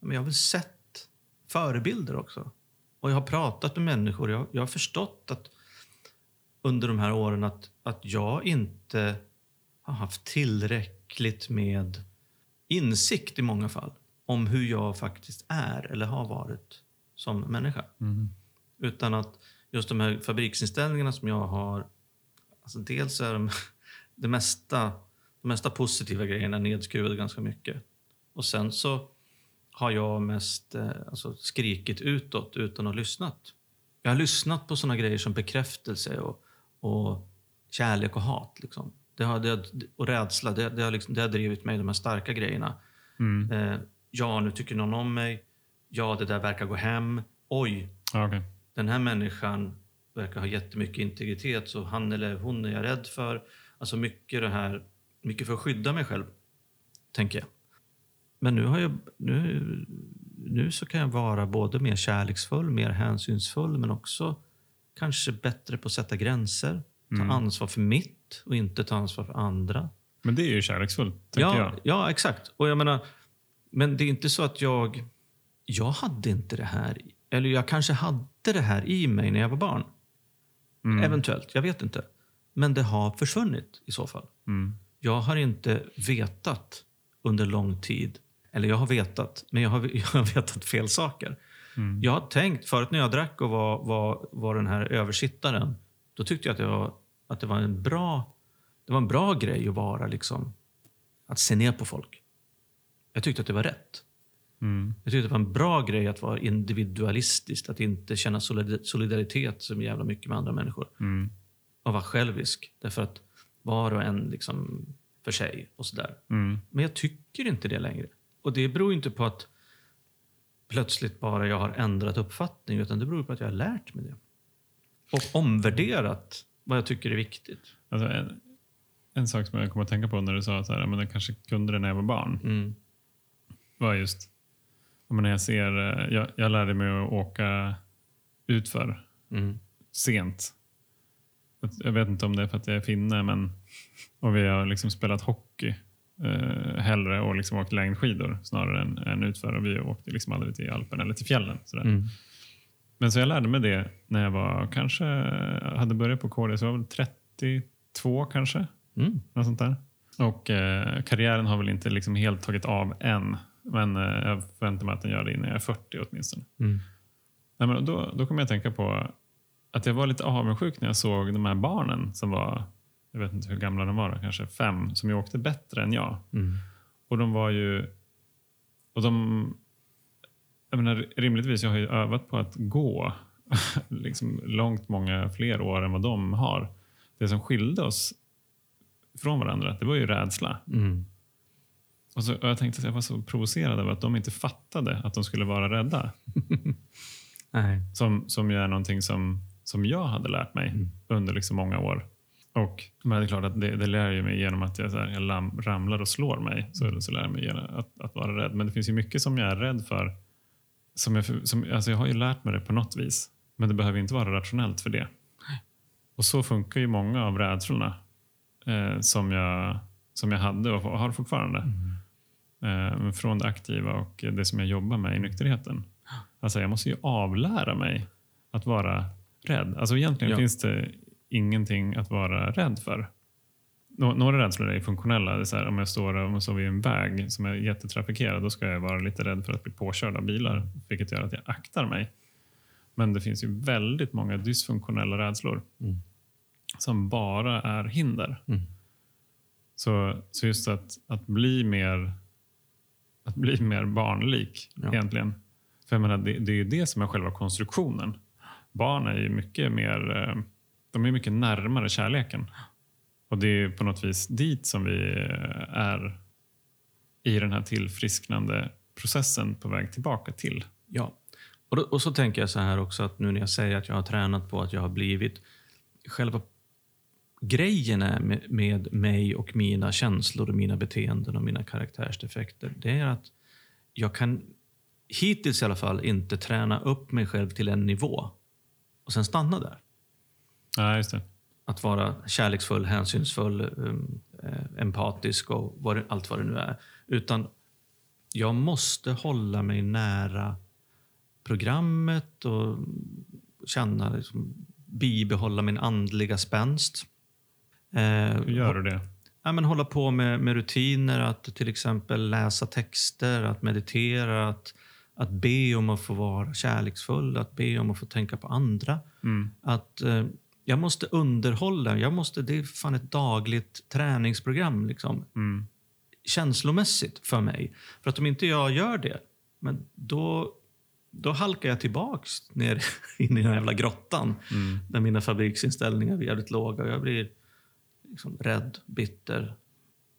men jag har väl sett förebilder också. Och jag har pratat med människor. Jag, jag har förstått att under de här åren att, att jag inte har haft tillräckligt med insikt i många fall om hur jag faktiskt är eller har varit som människa. Mm. Utan att just de här fabriksinställningarna som jag har, alltså dels är de, det mesta, de mesta positiva grejerna nedskruvade ganska mycket. Och sen så har jag mest eh, alltså, skrikit utåt utan att ha lyssnat. Jag har lyssnat på såna grejer som bekräftelse och, och kärlek och hat. Liksom. Det har, det, och rädsla. Det, det, har liksom, det har drivit mig, de här starka grejerna. Mm. Eh, ja, nu tycker någon om mig. Ja, det där verkar gå hem. Oj, okej. den här människan verkar ha jättemycket integritet så han eller hon är jag rädd för. Alltså mycket det här, mycket för att skydda mig själv, tänker jag. Men nu, har jag, nu, nu så kan jag vara både mer kärleksfull, mer hänsynsfull men också kanske bättre på att sätta gränser. Ta ansvar för mitt och inte ta ansvar för andra. Men det är ju kärleksfullt, Ja, jag. ja, exakt. Och jag menar, men det är inte så att jag... Jag hade inte det här. Eller jag kanske hade det här i mig när jag var barn. Mm. Eventuellt, jag vet inte. Men det har försvunnit i så fall. Mm. Jag har inte vetat under lång tid. Eller jag har vetat, men jag har, jag har vetat fel saker. Mm. Jag har tänkt, förut när jag drack och var, var, var den här översittaren, då tyckte jag att det var, att det var en bra det var en bra grej att vara liksom, att se ner på folk. Jag tyckte att det var rätt. Mm. Jag tyckte det var en bra grej att vara individualistisk, att inte känna solid- solidaritet så jävla mycket med andra människor. Mm. Och vara självisk, därför att var och en liksom för sig och sådär. Mm. Men jag tycker inte det längre. Och det beror inte på att plötsligt bara jag har ändrat uppfattning, utan det beror på att jag har lärt mig det. Och omvärderat vad jag tycker är viktigt. Alltså, en, en sak som jag kom att tänka på när du sa att här, men jag kanske kunde det när jag var barn. Mm. var just när jag ser, eh, jag, jag lärde mig att åka utför Mm. sent. Jag vet inte om det är för att jag är finne, men och vi har liksom spelat hockey eh, hellre och liksom åkt längdskidor snarare än, än utför. Och vi åkte liksom aldrig till Alpen eller till fjällen. Sådär. Mm. Men så jag lärde mig det när jag var kanske hade börjat på KD, så jag var väl 32 kanske. Mm. Något sånt där. Och eh, karriären har väl inte liksom helt tagit av än. Men eh, jag förväntar mig att den gör det innan jag är 40 åtminstone. Mm. Nej, men då, då kommer jag att tänka på att jag var lite avundsjuk när jag såg de här barnen som var, jag vet inte hur gamla de var, då, kanske fem, som ju åkte bättre än jag. Mm. Och de var ju... Och de, jag menar, rimligtvis, jag har ju övat på att gå liksom långt många fler år än vad de har. Det som skilde oss från varandra, det var ju rädsla. Mm. Och, så, och Jag tänkte att jag var så provocerad över att de inte fattade att de skulle vara rädda. Som, som ju är någonting som, som jag hade lärt mig Mm. under liksom många år. Och men det är klart att det, det lär ju mig genom att jag, så här, jag lam, ramlar och slår mig. Så, så lär jag mig att, att vara rädd. Men det finns ju mycket som jag är rädd för. Som jag, som, alltså jag har ju lärt mig det på något vis. Men det behöver inte vara rationellt för det. Och så funkar ju många av rädslorna eh, som, jag, som jag hade och har fortfarande. Eh, men från det aktiva och det som jag jobbar med i nykterheten. Alltså jag måste ju avlära mig att vara rädd. Alltså egentligen Ja. finns det ingenting att vara rädd för. Nå- Några rädslor är funktionella. Det är så här, om jag står, om jag står vid en väg som är jättetrafikerad, då ska jag vara lite rädd för att bli påkörd av bilar, vilket gör att jag aktar mig. Men det finns ju väldigt många dysfunktionella rädslor Mm. som bara är hinder. Mm. Så, så just att, att bli mer att bli mer barnlik Ja. egentligen. För jag menar, det, det är ju det som är själva konstruktionen. Barn är ju mycket mer, eh, de är mycket närmare kärleken. Och det är på något vis dit som vi eh, är i den här tillfrisknande processen på väg tillbaka till. Ja. Och, då, och så tänker jag så här också att nu när jag säger att jag har tränat på att jag har blivit själva grejen är med, med mig och mina känslor och mina beteenden och mina karaktärsdefekter. Det är att jag kan hittills i alla fall inte träna upp mig själv till en nivå och sen stanna där. Ja, just det. Att vara kärleksfull, hänsynsfull, um, eh, empatisk och vad det, allt vad det nu är. Utan jag måste hålla mig nära programmet och känna, liksom, bibehålla min andliga spänst. Eh, Hur gör du det? Ja, men hålla på med, med rutiner, att till exempel läsa texter, att meditera, att, att be om att få vara kärleksfull, att be om att få tänka på andra. Mm. Att eh, jag måste underhålla, jag måste, det är fan ett dagligt träningsprogram liksom, Mm. känslomässigt för mig. För att om inte jag gör det, men då, då halkar jag tillbaks ner in i den här jävla grottan Mm. där mina fabriksinställningar är jävligt låga och jag blir liksom rädd, bitter,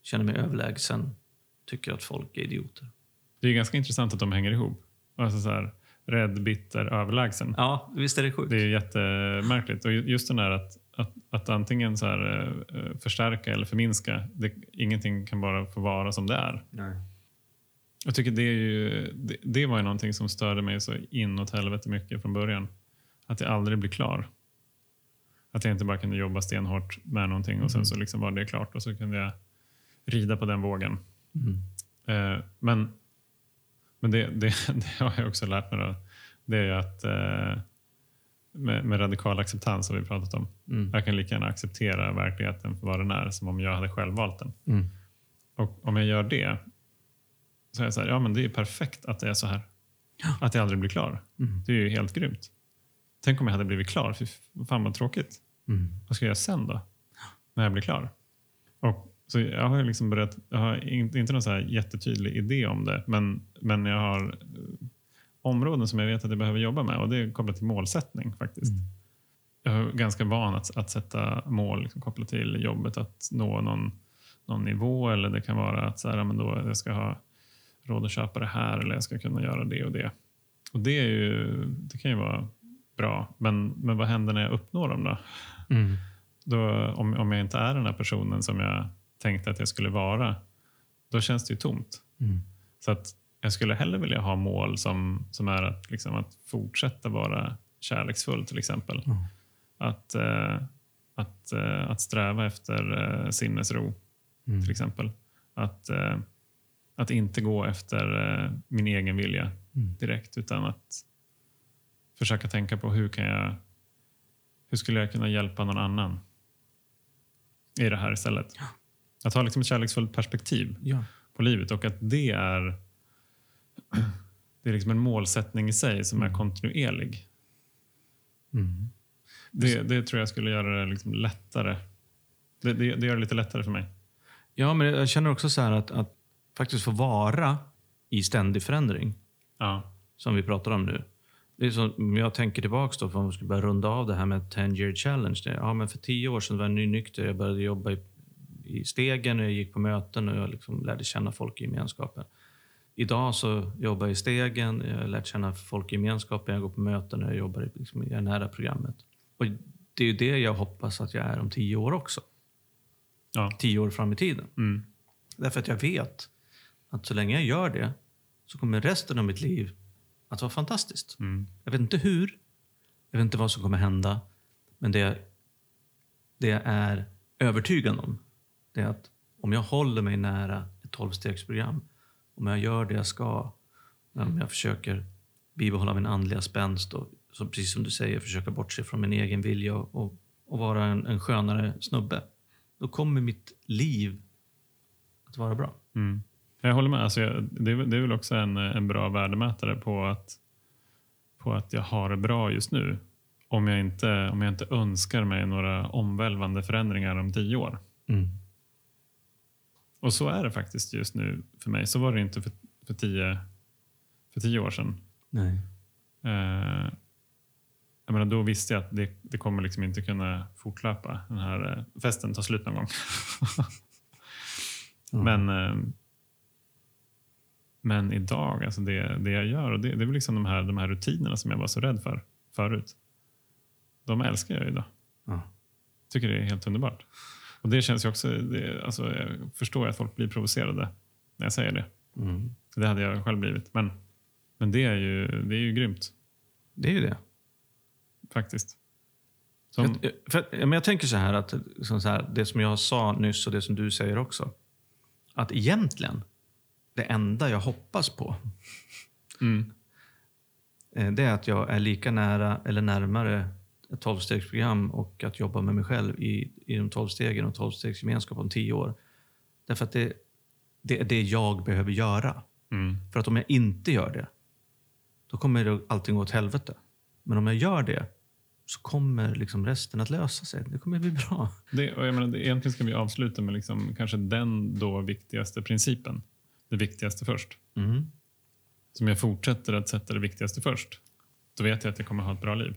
känner mig överlägsen, tycker att folk är idioter. Det är ganska intressant att de hänger ihop. Alltså så här, rädd, bitter, överlägsen. Ja, visst är det sjukt? Det är jättemärkligt. Och ju- just den där att, att, att antingen så här, eh, förstärka eller förminska. Det, ingenting kan bara få vara som det är. Nej. Jag tycker det, är ju, det, det var ju någonting som störde mig så inåt helvete mycket från början. Att jag aldrig blir klar. Att jag inte bara kunde jobba stenhårt med någonting och sen så liksom var det klart och så kunde jag rida på den vågen. Mm. Eh, men men det, det, det har jag också lärt mig. Då. Det är ju att eh, med, med radikal acceptans har vi pratat om. Mm. Jag kan lika gärna acceptera verkligheten för vad den är som om jag hade själv valt den. Mm. Och om jag gör det så är jag så här, ja men det är perfekt att det är så här. Att jag aldrig blir klar. Mm. Det är ju helt grymt. Tänk om jag hade blivit klar. Fy fan vad tråkigt. Mm. Vad ska jag göra sen då? När jag blir klar? Och, så jag har liksom börjat, jag har inte, inte någon så här jättetydlig idé om det, men, men jag har eh, områden som jag vet att jag behöver jobba med och det är kopplat till målsättning faktiskt. Jag är ganska van att, att sätta mål liksom, kopplat till jobbet, att nå någon, någon nivå eller det kan vara att så här, men då jag ska ha råd att köpa det här eller jag ska kunna göra det och det. Och det, är ju, det kan ju vara bra, men, men vad händer när jag uppnår dem då? Mm. då, om, om jag inte är den här personen som jag tänkte att jag skulle vara, då känns det ju tomt. Mm. Så att jag skulle hellre vilja ha mål som, som är att, liksom, att fortsätta vara kärleksfull till exempel. Mm. Att, eh, att, eh, att sträva efter eh, sinnesro Mm. till exempel. Att, eh, att inte gå efter eh, min egen vilja Mm. direkt utan att försöka tänka på hur kan jag hur skulle jag kunna hjälpa någon annan i det här istället. Att ha liksom ett kärleksfullt perspektiv Ja. på livet och att det är det är liksom en målsättning i sig som är kontinuerlig. Mm. Det, det tror jag skulle göra det liksom lättare. Det, det, det gör det lite lättare för mig. ja, men jag känner också så här att, att faktiskt få vara i ständig förändring, Ja. som vi pratar om nu. Det är som, om jag tänker tillbaka då, för om vi skulle börja runda av det här med 10 year challenge. Ja, men för tio år sedan var jag nynykter. Jag började jobba i, i stegen och jag gick på möten och jag liksom lärde känna folk i gemenskapen. Idag så jobbar jag i stegen, jag har lärt känna folk i gemenskapen, jag går på möten och jag jobbar i, liksom, i det nära programmet. Och det är ju det jag hoppas att jag är om tio år också. Ja. Tio år fram i tiden. Mm. Därför att jag vet att så länge jag gör det så kommer resten av mitt liv att vara fantastiskt. Mm. Jag vet inte hur, jag vet inte vad som kommer hända, men det, det jag är övertygad om det är att om jag håller mig nära ett tolvstegsprogram, om jag gör det jag ska, om jag försöker bibehålla min andliga spänst och så precis som du säger, försöka bortse från min egen vilja och, och, vara en, en skönare snubbe, då kommer mitt liv att vara bra. Mm. Jag håller med. Alltså jag, det, är, det är väl också en, en bra värdemätare på att, på att jag har det bra just nu. Om jag, inte, om jag inte önskar mig några omvälvande förändringar om tio år. Mm. Och så är det faktiskt just nu för mig. Så var det inte för, för, tio, för tio år sedan. Nej. Eh, jag menar, då visste jag att det, det kommer liksom inte kunna fortlöpa. Den här eh, festen tar slut någon gång. Men, eh, men idag, alltså det, det jag gör, och det, det är väl liksom de här, de här rutinerna som jag var så rädd för förut. De älskar jag idag. Ja. tycker det är helt underbart. Och det känns ju också, det, alltså jag förstår att folk blir provocerade när jag säger det. Mm. Det hade jag själv blivit. Men, men det, är ju, det är ju grymt Det är ju det. faktiskt. Som, Jag, för, men jag tänker så här att så här, det som jag sa nyss och det som du säger också. Att egentligen, det enda jag hoppas på mm, eh, det är att jag är lika nära eller närmare ett tolvstegsprogram och att jobba med mig själv i, i de tolv stegen och tolvstegsgemenskap om tio år. Därför att det, det är det jag behöver göra. mm, För att om jag inte gör det, då kommer det allting gå åt helvete. Men om jag gör det, så kommer liksom resten att lösa sig. Det kommer bli bra. det, och jag menar, egentligen ska vi avsluta med liksom, kanske den då viktigaste principen. Det viktigaste först. Mm. Som jag fortsätter att sätta det viktigaste först. Då vet jag att jag kommer ha ett bra liv.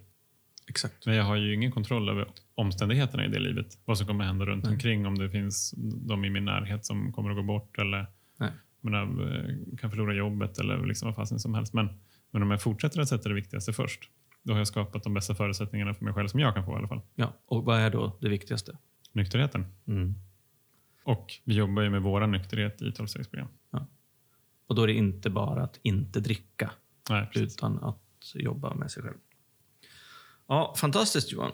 Exakt. Men jag har ju ingen kontroll över omständigheterna i det livet. Vad som kommer hända runt Nej. omkring. Om det finns de i min närhet som kommer att gå bort eller menar, eh, kan förlora jobbet eller liksom vad fasen som helst. Men, men om jag fortsätter att sätta det viktigaste först, då har jag skapat de bästa förutsättningarna för mig själv som jag kan få i alla fall. Ja, och vad är då det viktigaste? Nykterheten. Mm. Och vi jobbar ju med våra nykterhet i 12-stegsprogram. Och då är det inte bara att inte dricka, Nej, utan att jobba med sig själv. Ja, fantastiskt Johan.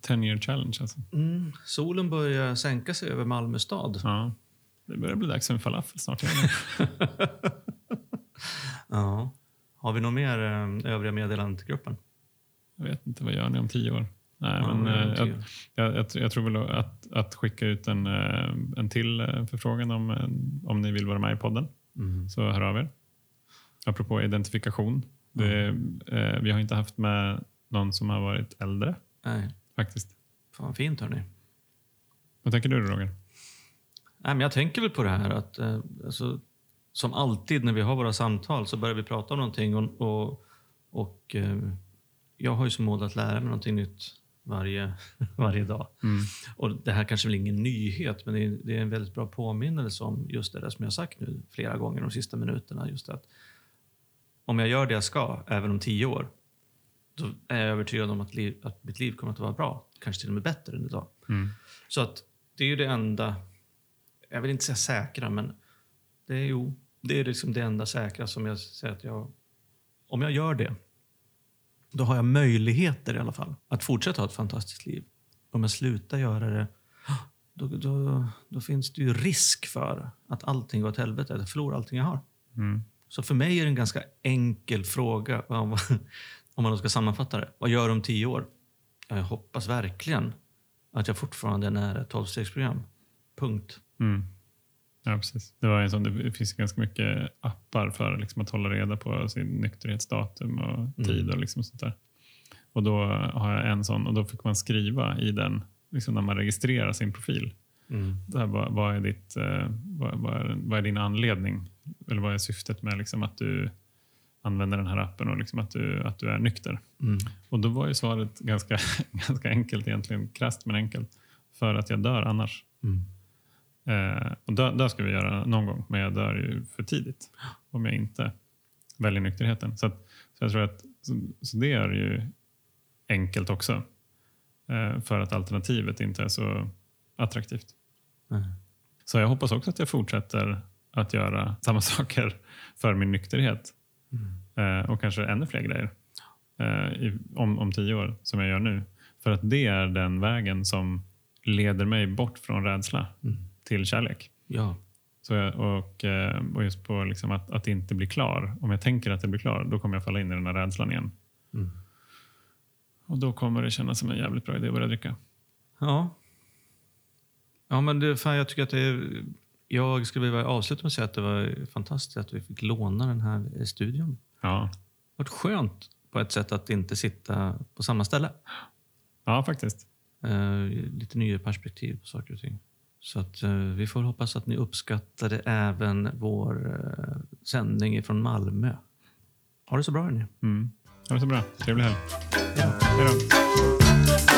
10 year challenge alltså. Mm. Solen börjar sänka sig över Malmö stad. Ja. Det börjar bli dags för en falafel snart. Ja. Har vi något mer eh, övriga meddelanden till gruppen? Jag vet inte, vad gör ni om tio år? Nej, Ja, men, eh, jag, jag, jag, jag tror väl att, att skicka ut en, eh, en till förfrågan om, om ni vill vara med i podden. Mm. Så hör av er. Apropå identifikation. Det, eh, vi har inte haft med någon som har varit äldre Nej, faktiskt. fan fint hörni. Vad tänker du Roger? Nej, men jag tänker väl på det här att eh, alltså, som alltid när vi har våra samtal så börjar vi prata om någonting och, och, och eh, jag har ju som mål att lära mig någonting nytt varje, varje dag. Mm. Och Det här kanske väl ingen nyhet, men det är, det är en väldigt bra påminnelse om just det där som jag har sagt nu flera gånger de sista minuterna. Just att om jag gör det jag ska, även om tio år, då är jag övertygad om att, liv, att mitt liv kommer att vara bra. Kanske till och med bättre än idag. Mm. Så att det är ju det enda, jag vill inte säga säkra, men det är, jo, det är liksom det enda säkra som jag säger att jag, om jag gör det, då har jag möjligheter i alla fall att fortsätta ha ett fantastiskt liv. Om jag slutar göra det, då, då, då finns det ju risk för att allting går åt helvete, att jag förlorar allting jag har. Mm. Så för mig är det en ganska enkel fråga, om, man då ska sammanfatta det. Vad gör du om tio år? Jag hoppas verkligen att jag fortfarande är nära ett tolvstegsprogram. Punkt. Mm. Ja, precis. Det, var en sån, det finns ganska mycket appar för liksom, att hålla reda på sin nykterhetsdatum och tid och liksom sånt där. Och då har jag en sån och då fick man skriva i den liksom när man registrerar sin profil. Det här, vad, vad, är ditt, eh, vad, vad, är, vad är din anledning? Eller vad är syftet med liksom, att du använder den här appen och liksom att, du, att du är nykter? Mm. Och då var ju svaret ganska, ganska enkelt egentligen. Krasst men enkelt. För att jag dör annars. Mm. Eh, och dö, dö ska vi göra någon gång, men jag dör ju för tidigt om jag inte väljer nykterheten. Så, att, så jag tror att så, så det är ju enkelt också. Eh, för att alternativet inte är så attraktivt. Mm. Så jag hoppas också att jag fortsätter att göra samma saker för min nykterhet. Eh, och kanske ännu fler grejer eh, i, om, om tio år som jag gör nu. För att det är den vägen som leder mig bort från rädsla till kärlek. Ja. Så jag, och, eh, och just på liksom att, att inte bli klar. Om jag tänker att det blir klar, då kommer jag falla in i den här rädslan igen. Mm. Och då kommer det kännas som en jävligt bra idé att börja dricka. Ja. Ja, men det, fan, jag tycker att det är, Jag skulle vilja avsluta med att säga att det var fantastiskt att vi fick låna den här studion. Ja, Det varit skönt på ett sätt att inte sitta på samma ställe. ja faktiskt. Eh, lite nya perspektiv på saker och ting. Så att, eh, vi får hoppas att ni uppskattade även vår eh, sändning från Malmö. Ha det så bra hörni. Mm. Ha det så bra. Trevlig helg. Ja. Hej då.